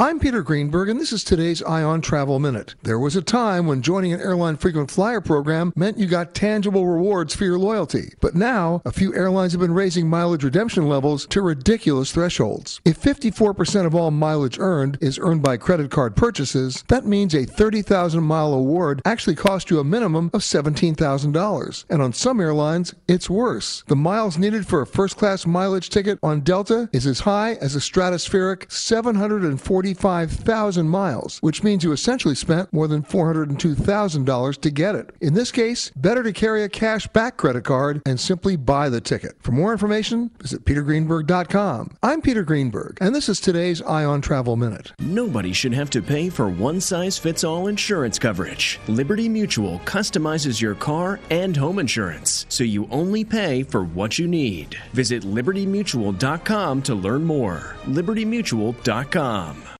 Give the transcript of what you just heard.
I'm Peter Greenberg, and this is today's Eye on Travel Minute. There was a time when joining an airline frequent flyer program meant you got tangible rewards for your loyalty. But now, a few airlines have been raising mileage redemption levels to ridiculous thresholds. If 54% of all mileage earned is earned by credit card purchases, that means a 30,000 mile award actually cost you a minimum of $17,000. And on some airlines, it's worse. The miles needed for a first class mileage ticket on Delta is as high as a stratospheric 740 45,000 miles, which means you essentially spent more than $402,000 to get it. In this case, better to carry a cash back credit card and simply buy the ticket. For more information, visit petergreenberg.com. I'm Peter Greenberg, and this is today's Eye on Travel Minute. Nobody should have to pay for one size fits all insurance coverage. Liberty Mutual customizes your car and home insurance, so you only pay for what you need. Visit libertymutual.com to learn more. libertymutual.com.